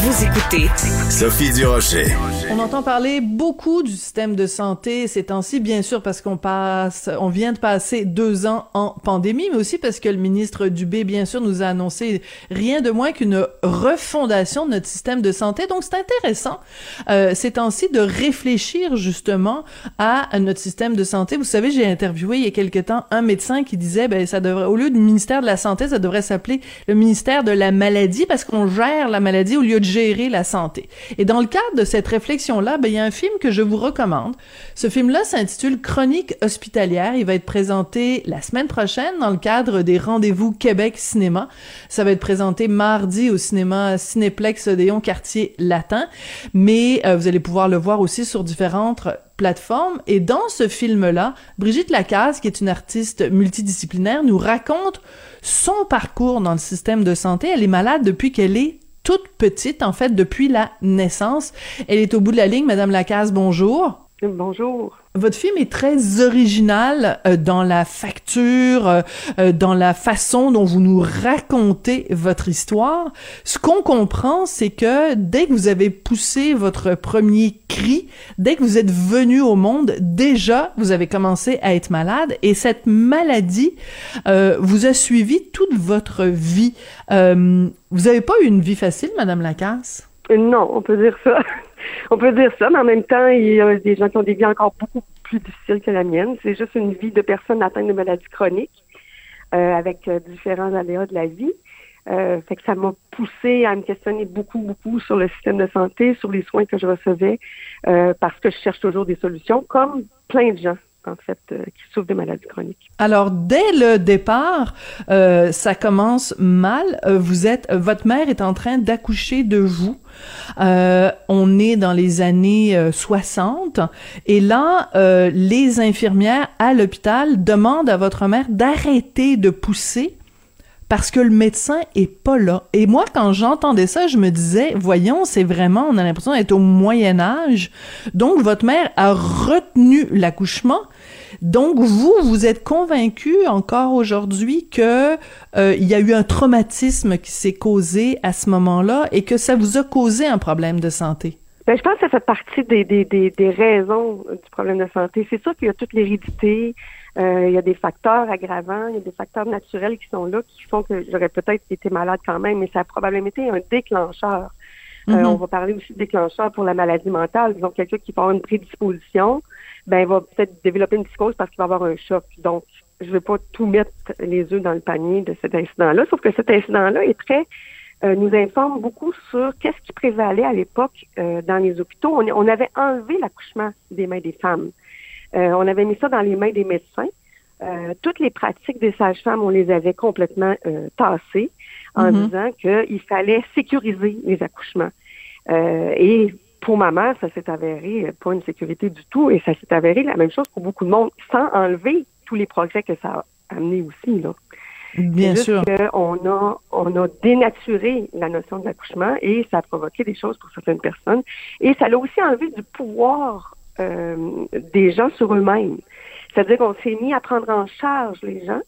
Vous écoutez Sophie Durocher. On entend parler beaucoup du système de santé ces temps-ci, bien sûr parce qu'on passe, on vient de passer deux ans en pandémie, mais aussi parce que le ministre Dubé, bien sûr, nous a annoncé rien de moins qu'une refondation de notre système de santé. Donc c'est intéressant euh, ces temps-ci de réfléchir justement à notre système de santé. Vous savez, j'ai interviewé il y a quelque temps un médecin qui disait, ben ça devrait, au lieu du ministère de la santé, ça devrait s'appeler le ministère de la maladie parce qu'on gère la maladie au lieu de gérer la santé. Et dans le cadre de cette réflexion-là, ben, il y a un film que je vous recommande. Ce film-là s'intitule Chronique hospitalière. Il va être présenté la semaine prochaine dans le cadre des rendez-vous Québec Cinéma. Ça va être présenté mardi au cinéma Cinéplex Odéon Quartier Latin, mais euh, vous allez pouvoir le voir aussi sur différentes plateformes. Et dans ce film-là, Brigitte Lacaze, qui est une artiste multidisciplinaire, nous raconte son parcours dans le système de santé. Elle est malade depuis qu'elle est toute petite, en fait, depuis la naissance. Elle est au bout de la ligne. Madame Lacaze, bonjour. Bonjour. Votre film est très original euh, dans la facture, euh, euh, dans la façon dont vous nous racontez votre histoire. Ce qu'on comprend, c'est que dès que vous avez poussé votre premier cri, dès que vous êtes venu au monde, déjà vous avez commencé à être malade et cette maladie vous a suivi toute votre vie. vous n'avez pas eu une vie facile, Madame Lacasse? Non, on peut dire ça. on peut dire ça, mais en même temps, il y a des gens qui ont des vies encore beaucoup plus difficiles que la mienne. C'est juste une vie de personnes atteintes de maladies chroniques euh, avec euh, différents aléas de la vie. Euh, fait que ça m'a poussé à me questionner beaucoup, beaucoup sur le système de santé, sur les soins que je recevais, parce que je cherche toujours des solutions, comme plein de gens euh, qui souffrent de maladies chroniques. Alors, dès le départ, euh, ça commence mal. Euh, vous êtes, votre mère est en train d'accoucher de vous. on est dans les années 60 et là, les infirmières à l'hôpital demandent à votre mère d'arrêter de pousser parce que le médecin est pas là. Et moi, quand j'entendais ça, je me disais, voyons, c'est vraiment, on a l'impression d'être au Moyen Âge. Donc, votre mère a retenu l'accouchement. Donc, vous, vous êtes convaincu encore aujourd'hui que euh, il y a eu un traumatisme qui s'est causé à ce moment-là et que ça vous a causé un problème de santé? Ben, je pense que ça fait partie des, des, des, des raisons du problème de santé. C'est sûr qu'il y a toute l'hérédité, euh, il y a des facteurs aggravants, il y a des facteurs naturels qui sont là qui font que j'aurais peut-être été malade quand même, mais ça a probablement été un déclencheur. Euh, mm-hmm. on va parler aussi de déclencheur pour la maladie mentale. Disons, quelqu'un qui va avoir une prédisposition, ben, va peut-être développer une psychose parce qu'il va avoir un choc. Donc, je ne vais pas tout mettre les œufs dans le panier de cet incident-là, sauf que cet incident-là est très euh, nous informe beaucoup sur qu'est-ce qui prévalait à l'époque dans les hôpitaux. On, on avait enlevé l'accouchement des mains des femmes. Euh, on avait mis ça dans les mains des médecins. Euh, toutes les pratiques des sages-femmes, on les avait complètement euh, tassées en mm-hmm. disant qu'il fallait sécuriser les accouchements. et pour ma mère, ça s'est avéré pas une sécurité du tout, et ça s'est avéré la même chose pour beaucoup de monde, sans enlever tous les progrès que ça a amené aussi. Là. Bien sûr. on a, on a dénaturé la notion de l'accouchement et ça a provoqué des choses pour certaines personnes. Et ça l'a aussi enlevé du pouvoir euh, des gens sur eux-mêmes. C'est-à-dire qu'on s'est mis à prendre en charge les gens,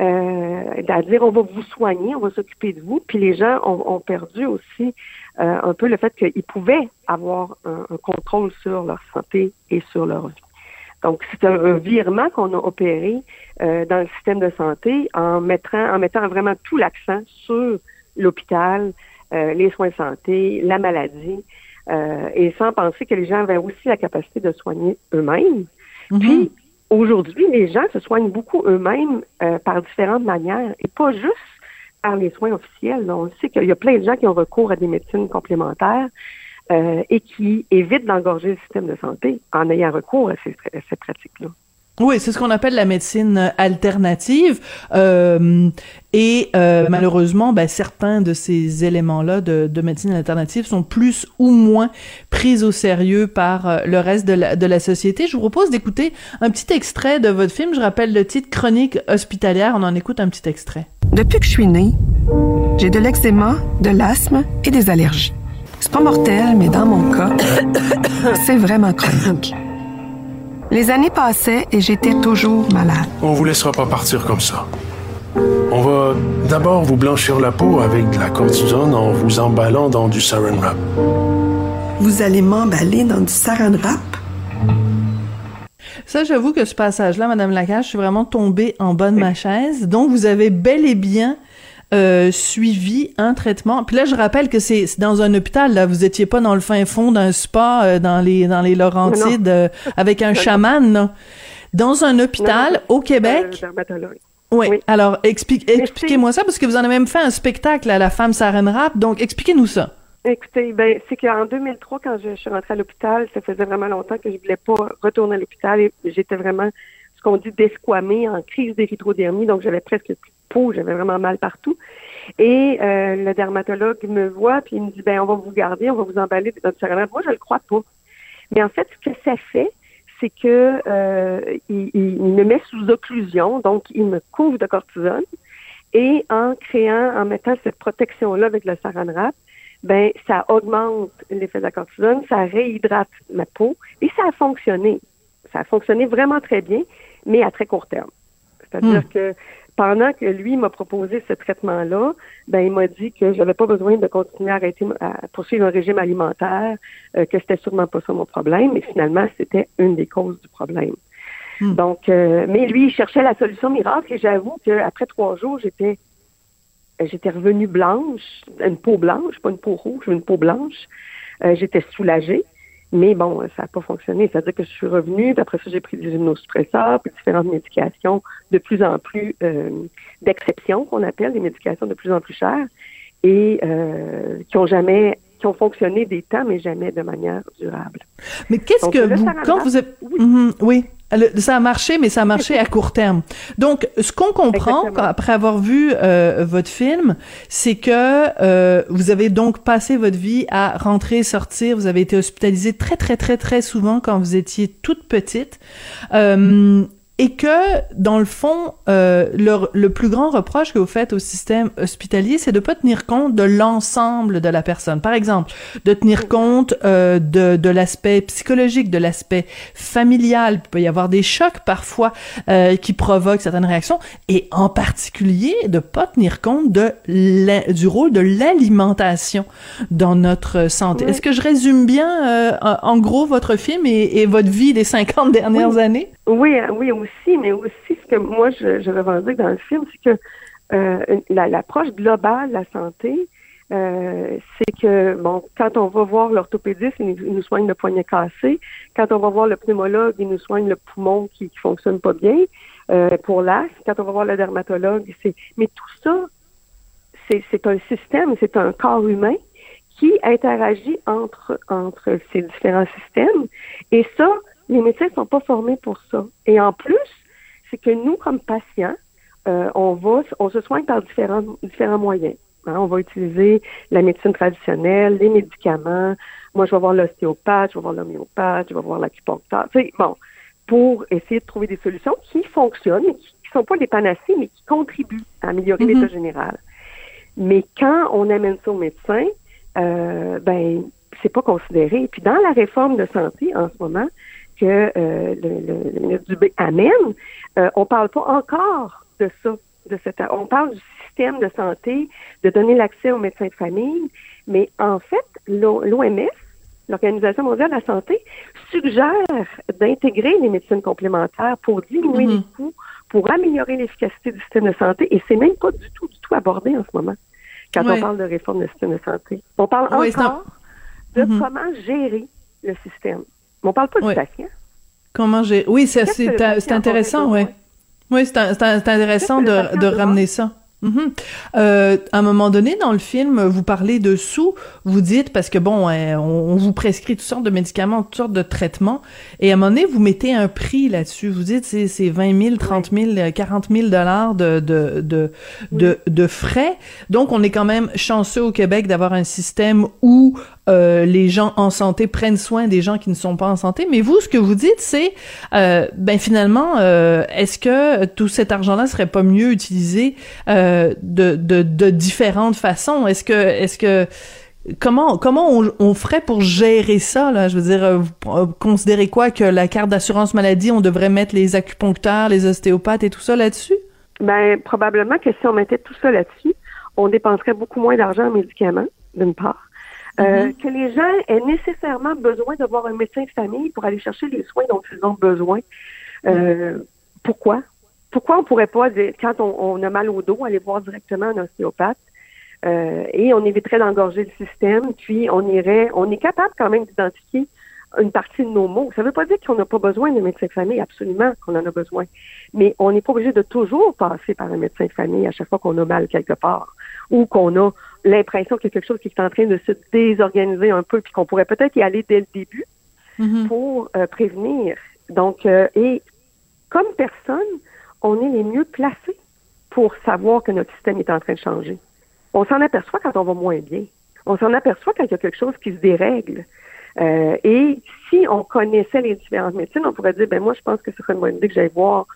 euh, à dire on va vous soigner, on va s'occuper de vous. Puis les gens ont, perdu aussi euh, un peu le fait qu'ils pouvaient avoir un, contrôle sur leur santé et sur leur vie. Donc, c'est un, virement qu'on a opéré euh, dans le système de santé en mettant, en mettant vraiment tout l'accent sur l'hôpital, les soins de santé, la maladie, euh, et sans penser que les gens avaient aussi la capacité de soigner eux-mêmes. Mhm. Puis, aujourd'hui, les gens se soignent beaucoup eux-mêmes euh, par différentes manières et pas juste par les soins officiels. On sait qu'il y a plein de gens qui ont recours à des médecines complémentaires euh, et qui évitent d'engorger le système de santé en ayant recours à ces, pratiques-là. Oui, c'est ce qu'on appelle la médecine alternative. Euh, et euh, malheureusement, ben, certains de ces éléments-là de, de, médecine alternative sont plus ou moins pris au sérieux par le reste de la société. Je vous propose d'écouter un petit extrait de votre film. Je rappelle le titre Chronique hospitalière. On en écoute un petit extrait. Depuis que je suis née, j'ai de l'eczéma, de l'asthme et des allergies. C'est pas mortel, mais dans mon cas, c'est vraiment chronique. Les années passaient et j'étais toujours malade. On vous laissera pas partir comme ça. On va d'abord vous blanchir la peau avec de la cortisone en vous emballant dans du saran wrap. Vous allez m'emballer dans du saran wrap? Ça, j'avoue que ce passage-là, Madame Lacache, je suis vraiment tombée en bas de ma chaise. Donc, vous avez bel et bien euh, suivi un traitement. Puis là, je rappelle que c'est dans un hôpital. Là, vous étiez pas dans le fin fond d'un spa euh, dans les dans les Laurentides euh, avec un chaman. Là. Dans un hôpital au Québec. Oui. oui. Alors, explique, expliquez-moi ça parce que vous en avez même fait un spectacle à la femme Saren Rap. Donc, expliquez-nous ça. Écoutez, ben, c'est qu'en 2003, quand je, suis rentrée à l'hôpital, ça faisait vraiment longtemps que je voulais pas retourner à l'hôpital et j'étais vraiment ce qu'on dit desquamée en crise d'érythrodermie, donc j'avais presque plus de peau, j'avais vraiment mal partout. Et euh, le dermatologue me voit puis il me dit ben on va vous garder, on va vous emballer dans notre Moi je le crois pas. Mais en fait, ce que ça fait, c'est que euh, il, il, me met sous occlusion, donc il me couvre de cortisone. Et en créant, en mettant cette protection-là avec le saran wrap, ben ça augmente l'effet de la cortisone, ça réhydrate ma peau et ça a fonctionné. Ça a fonctionné vraiment très bien, mais à très court terme. C'est-à-dire hmm. que pendant que lui m'a proposé ce traitement-là, ben il m'a dit que je n'avais pas besoin de continuer à arrêter à poursuivre un régime alimentaire, euh, que c'était sûrement pas ça mon problème, mais finalement c'était une des causes du problème. Hmm. Donc, euh, mais lui, il cherchait la solution miracle et j'avoue qu'après trois jours, j'étais j'étais revenue blanche, une peau blanche, pas une peau rouge, une peau blanche. Euh, j'étais soulagée, mais bon, ça n'a pas fonctionné. C'est-à-dire que je suis revenue, puis après ça, j'ai pris des immunosuppresseurs, puis différentes médications de plus en plus euh, d'exception, qu'on appelle des médications de plus en plus chères, et euh, qui ont jamais qui ont fonctionné des temps, mais jamais de manière durable. Mais qu'est-ce que vous, quand vous êtes, oui, oui ça a marché, mais ça a marché à court terme. Donc, ce qu'on comprend après avoir vu euh, votre film, c'est que euh, vous avez donc passé votre vie à rentrer, sortir. Vous avez été hospitalisé très, très, très, très souvent quand vous étiez toute petite. Euh, et que dans le fond, euh, le, le, plus grand reproche que vous faites au système hospitalier, c'est de pas tenir compte de l'ensemble de la personne. Par exemple, de tenir compte euh, de, de l'aspect psychologique, de l'aspect familial. Il peut y avoir des chocs parfois euh, qui provoquent certaines réactions, et en particulier de pas tenir compte de du rôle de l'alimentation dans notre santé. Est-ce que je résume bien, euh, en gros, votre film et, et, votre vie des 50 dernières années? Oui, oui, aussi, mais aussi ce que moi je, je revendique dans le film, c'est que euh, l'approche globale de la santé, euh, c'est que bon, quand on va voir l'orthopédiste, il, nous soigne le poignet cassé. Quand on va voir le pneumologue, il nous soigne le poumon qui, qui fonctionne pas bien euh, pour l'as. Quand on va voir le dermatologue, c'est mais tout ça, c'est un système, c'est un corps humain qui interagit entre entre ces différents systèmes. Et ça, les médecins ne sont pas formés pour ça. Et en plus, c'est que nous, comme patients, euh, on va, on se soigne par différents, différents moyens. Hein. On va utiliser la médecine traditionnelle, les médicaments. Moi, je vais voir l'ostéopathe, je vais voir l'homéopathe, je vais voir l'acupuncteur. Tu sais, bon, pour essayer de trouver des solutions qui fonctionnent, mais qui ne sont pas des panacées, mais qui contribuent à améliorer mm-hmm. l'état général. Mais quand on amène ça au médecin, euh, ben, c'est pas considéré. Et puis dans la réforme de santé en ce moment, que euh, le, le, ministre Dubé amène, euh, on parle pas encore de ça. De cette, on parle du système de santé, de donner l'accès aux médecins de famille, mais en fait, l'OMS, l'Organisation mondiale de la santé, suggère d'intégrer les médecines complémentaires pour diminuer les mm-hmm. coûts, pour améliorer l'efficacité du système de santé, et c'est même pas du tout, du tout abordé en ce moment quand on parle de réforme du système de santé. On parle encore de mm-hmm. comment gérer le système. On parle pas du patient. Comment j'ai. Oui, c'est intéressant, oui. Oui, c'est intéressant de, de ramener ça. Mhm. Euh, à un moment donné, dans le film, vous parlez de sous, vous dites, parce que bon, hein, on, vous prescrit toutes sortes de médicaments, toutes sortes de traitements, et à un moment donné, vous mettez un prix là-dessus. Vous dites, c'est, c'est 20 000, 30 000, 40 000 dollars de, de, de, de, de frais. Donc, on est quand même chanceux au Québec d'avoir un système où euh, les gens en santé prennent soin des gens qui ne sont pas en santé. Mais vous, ce que vous dites, c'est, euh, ben finalement, euh, est-ce que tout cet argent-là serait pas mieux utilisé euh, de, de, de différentes façons? Est-ce que, est-ce que comment comment on, on, ferait pour gérer ça là? Je veux dire, euh, vous considérez quoi que la carte d'assurance maladie, on devrait mettre les acupuncteurs, les ostéopathes et tout ça là-dessus? Ben probablement que si on mettait tout ça là-dessus, on dépenserait beaucoup moins d'argent en médicaments, d'une part. Euh, mm-hmm. que les gens aient nécessairement besoin d'avoir un médecin de famille pour aller chercher les soins dont ils ont besoin. Euh, pourquoi? Pourquoi on pourrait pas, quand on, a mal au dos, aller voir directement un ostéopathe euh, et on éviterait d'engorger le système, puis on irait, on est capable quand même d'identifier une partie de nos mots. Ça ne veut pas dire qu'on n'a pas besoin de médecin de famille, absolument qu'on en a besoin. Mais on n'est pas obligé de toujours passer par un médecin de famille à chaque fois qu'on a mal quelque part ou qu'on a l'impression qu'il y a quelque chose qui est en train de se désorganiser un peu, puis qu'on pourrait peut-être y aller dès le début mm-hmm. pour euh, prévenir. Donc, euh, et comme personne, on est les mieux placés pour savoir que notre système est en train de changer. On s'en aperçoit quand on va moins bien. On s'en aperçoit quand il y a quelque chose qui se dérègle. Euh, et si on connaissait les différentes médecines, on pourrait dire, ben moi, je pense que ce serait une bonne idée que j'aille voir,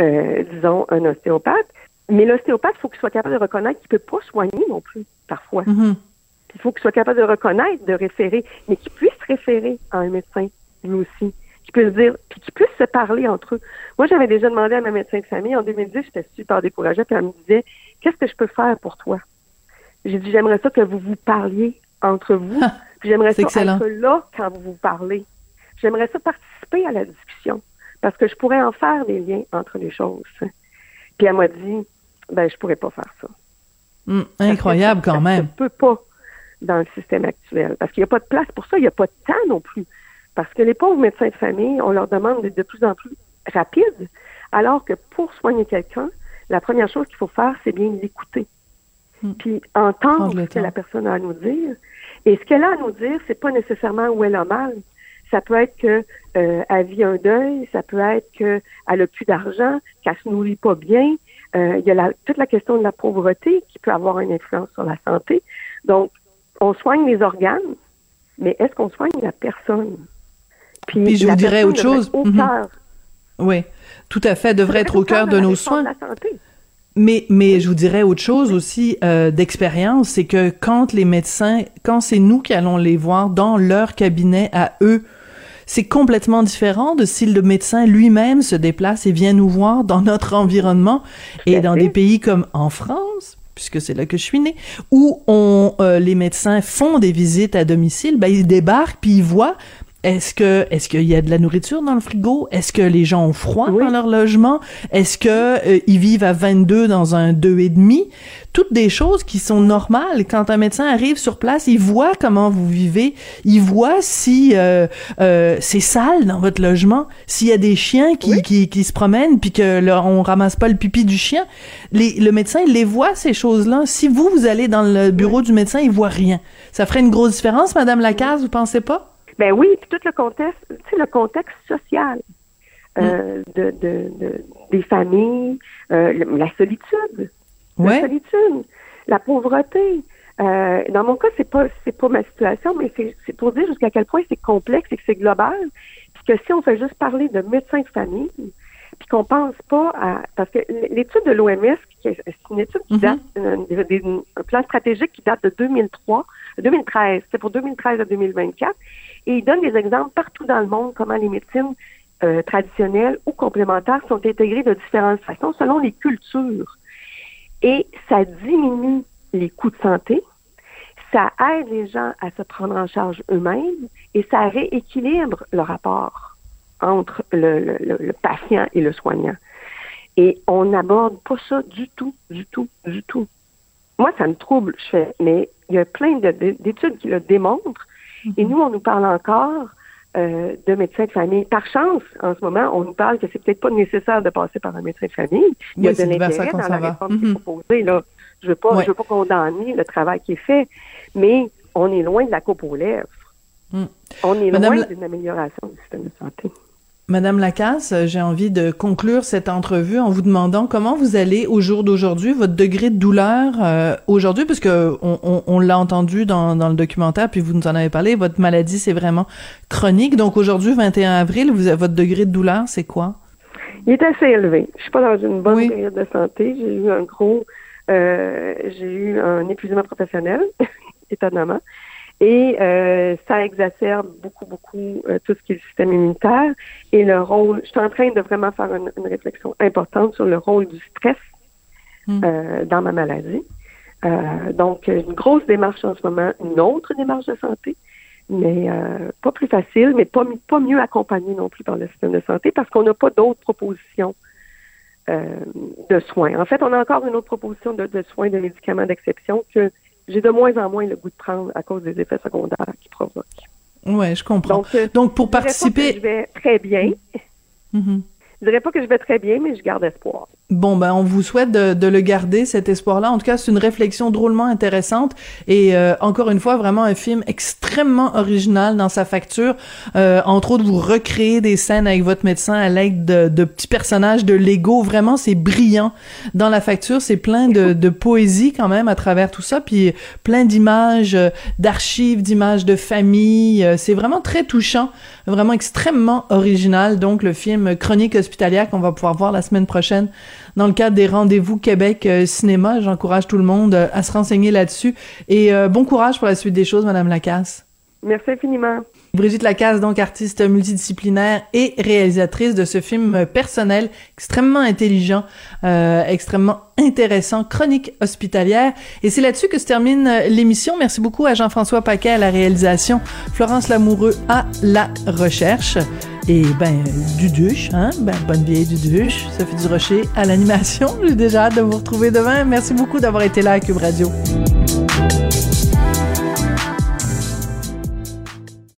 euh, disons, un ostéopathe. Mais l'ostéopathe, il faut qu'il soit capable de reconnaître qu'il ne peut pas soigner non plus, parfois. Mm-hmm. Il faut qu'il soit capable de reconnaître, de référer, mais qu'il puisse référer à un médecin, lui aussi. Qu'il puisse dire, puis qu'il puisse se parler entre eux. Moi, j'avais déjà demandé à ma médecin de famille en 2010, j'étais super découragée, puis elle me disait, qu'est-ce que je peux faire pour toi? J'ai dit, j'aimerais ça que vous vous parliez entre vous. j'aimerais ça être là quand vous vous parlez. J'aimerais ça participer à la discussion parce que je pourrais en faire des liens entre les choses. Puis elle m'a dit, ben je pourrais pas faire ça. Hum, incroyable quand même. Je peux pas dans le système actuel parce qu'il n'y a pas de place pour ça, il n'y a pas de temps non plus. Parce que les pauvres médecins de famille, on leur demande d'être de plus en plus rapide, alors que pour soigner quelqu'un, la première chose qu'il faut faire, c'est bien l'écouter. Hum. Puis entendre ce que la personne a à nous dire et ce qu'elle a à nous dire, c'est pas nécessairement où elle a mal. Ça peut être que euh, elle vit un deuil, ça peut être qu'elle a plus d'argent, qu'elle se nourrit pas bien. Euh, il y a la, toute la question de la pauvreté qui peut avoir une influence sur la santé. Donc, on soigne les organes, mais est-ce qu'on soigne la personne? Puis, je vous dirais autre chose. Mhm. Oui, tout à fait, devrait être au cœur de nos soins. De la santé. Mais, mais je vous dirais autre chose aussi euh, d'expérience, c'est que quand les médecins, quand c'est nous qui allons les voir dans leur cabinet à eux, c'est complètement différent de si le médecin lui-même se déplace et vient nous voir dans notre environnement et dans des pays comme en France puisque c'est là que je suis née, où on, euh, les médecins font des visites à domicile, ben ils débarquent puis ils voient est-ce que est-ce qu'il y a de la nourriture dans le frigo? Est-ce que les gens ont froid dans leur logement? Est-ce que euh, ils vivent à 22 dans un deux et demi? Toutes des choses qui sont normales. Quand un médecin arrive sur place, il voit comment vous vivez, il voit si euh, euh, c'est sale dans votre logement, s'il y a des chiens qui, qui, qui, se promènent puis que là, on ramasse pas le pipi du chien. Les, le médecin il les voit ces choses-là. Si vous vous allez dans le bureau du médecin, il voit rien. Ça ferait une grosse différence, Madame Lacaze, vous pensez pas? Ben oui, puis tout le contexte, tu sais, le contexte social euh, mm. de, de, de, des familles, euh, la solitude, la solitude, la pauvreté. Euh, dans mon cas, c'est pas c'est pas ma situation, mais c'est pour dire jusqu'à quel point c'est complexe et que c'est global, puis que si on fait juste parler de médecins de famille, puis qu'on pense pas à parce que l'étude de l'OMS, c'est une étude qui mm-hmm. date un plan stratégique qui date de 2003, 2013, c'est pour 2013 à 2024, et il donne des exemples partout dans le monde comment les médecines euh, traditionnelles ou complémentaires sont intégrées de différentes façons selon les cultures. Et ça diminue les coûts de santé, ça aide les gens à se prendre en charge eux-mêmes et ça rééquilibre le rapport entre le, le, patient et le soignant. Et on n'aborde pas ça du tout, du tout, du tout. Moi, ça me trouble, je fais, mais il y a plein d'études qui le démontrent et nous, on nous parle encore euh, de médecins de famille. Par chance, en ce moment, on nous parle que c'est peut-être pas nécessaire de passer par un médecin de famille. Il y a de l'intérêt dans la réforme qui est mhm. proposée. Là. Je veux pas, je veux pas condamner le travail qui est fait, mais on est loin de la coupe aux lèvres. Mm. On est loin d'une amélioration du système de santé. Madame Lacasse, j'ai envie de conclure cette entrevue en vous demandant comment vous allez au jour d'aujourd'hui, votre degré de douleur euh, aujourd'hui, parce que on, on, l'a entendu dans, dans, le documentaire, puis vous nous en avez parlé, votre maladie c'est vraiment chronique. Donc aujourd'hui, 21 avril, vous avez, votre degré de douleur, c'est quoi? Il est assez élevé. Je suis pas dans une bonne période de santé. J'ai eu un gros, euh, j'ai eu un épuisement professionnel étonnamment. Et euh, ça exacerbe beaucoup, beaucoup euh, tout ce qui est le système immunitaire et le rôle. Je suis en train de vraiment faire une, réflexion importante sur le rôle du stress hmm. euh, dans ma maladie. donc, une grosse démarche en ce moment, une autre démarche de santé, mais pas plus facile, mais pas, pas mieux accompagnée non plus par le système de santé parce qu'on n'a pas d'autres propositions de soins. En fait, on a encore une autre proposition de, de soins de médicaments d'exception que j'ai de moins en moins le goût de prendre à cause des effets secondaires qu'ils provoquent. Ouais, je comprends. Donc, euh, pour participer, je vais très bien. Mm-hmm. Je dirais pas que je vais très bien, mais je garde espoir. Bon, ben, on vous souhaite de, le garder, cet espoir-là. En tout cas, c'est une réflexion drôlement intéressante et euh, encore une fois, vraiment un film extrêmement original dans sa facture. Euh, entre autres, vous recréez des scènes avec votre médecin à l'aide de, petits personnages de Lego. Vraiment, c'est brillant dans la facture. C'est plein de, de, poésie quand même à travers tout ça, puis plein d'images, d'archives, d'images de famille. C'est vraiment très touchant, vraiment extrêmement original. Donc, le film Chronique hospitalière qu'on va pouvoir voir la semaine prochaine dans le cadre des rendez-vous Québec euh, cinéma. J'encourage tout le monde euh, à se renseigner là-dessus. Et euh, bon courage pour la suite des choses, Madame Lacasse. Merci infiniment. Brigitte Lacasse, donc artiste multidisciplinaire et réalisatrice de ce film personnel extrêmement intelligent, euh, extrêmement intéressant, chronique hospitalière. Et c'est là-dessus que se termine l'émission. Merci beaucoup à Jean-François Paquet à la réalisation, Florence Lamoureux à la recherche. Et ben, du duche, hein? Ben, bonne vieille du duche. Sophie Durocher à l'animation. J'ai déjà hâte de vous retrouver demain. Merci beaucoup d'avoir été là à Cube Radio.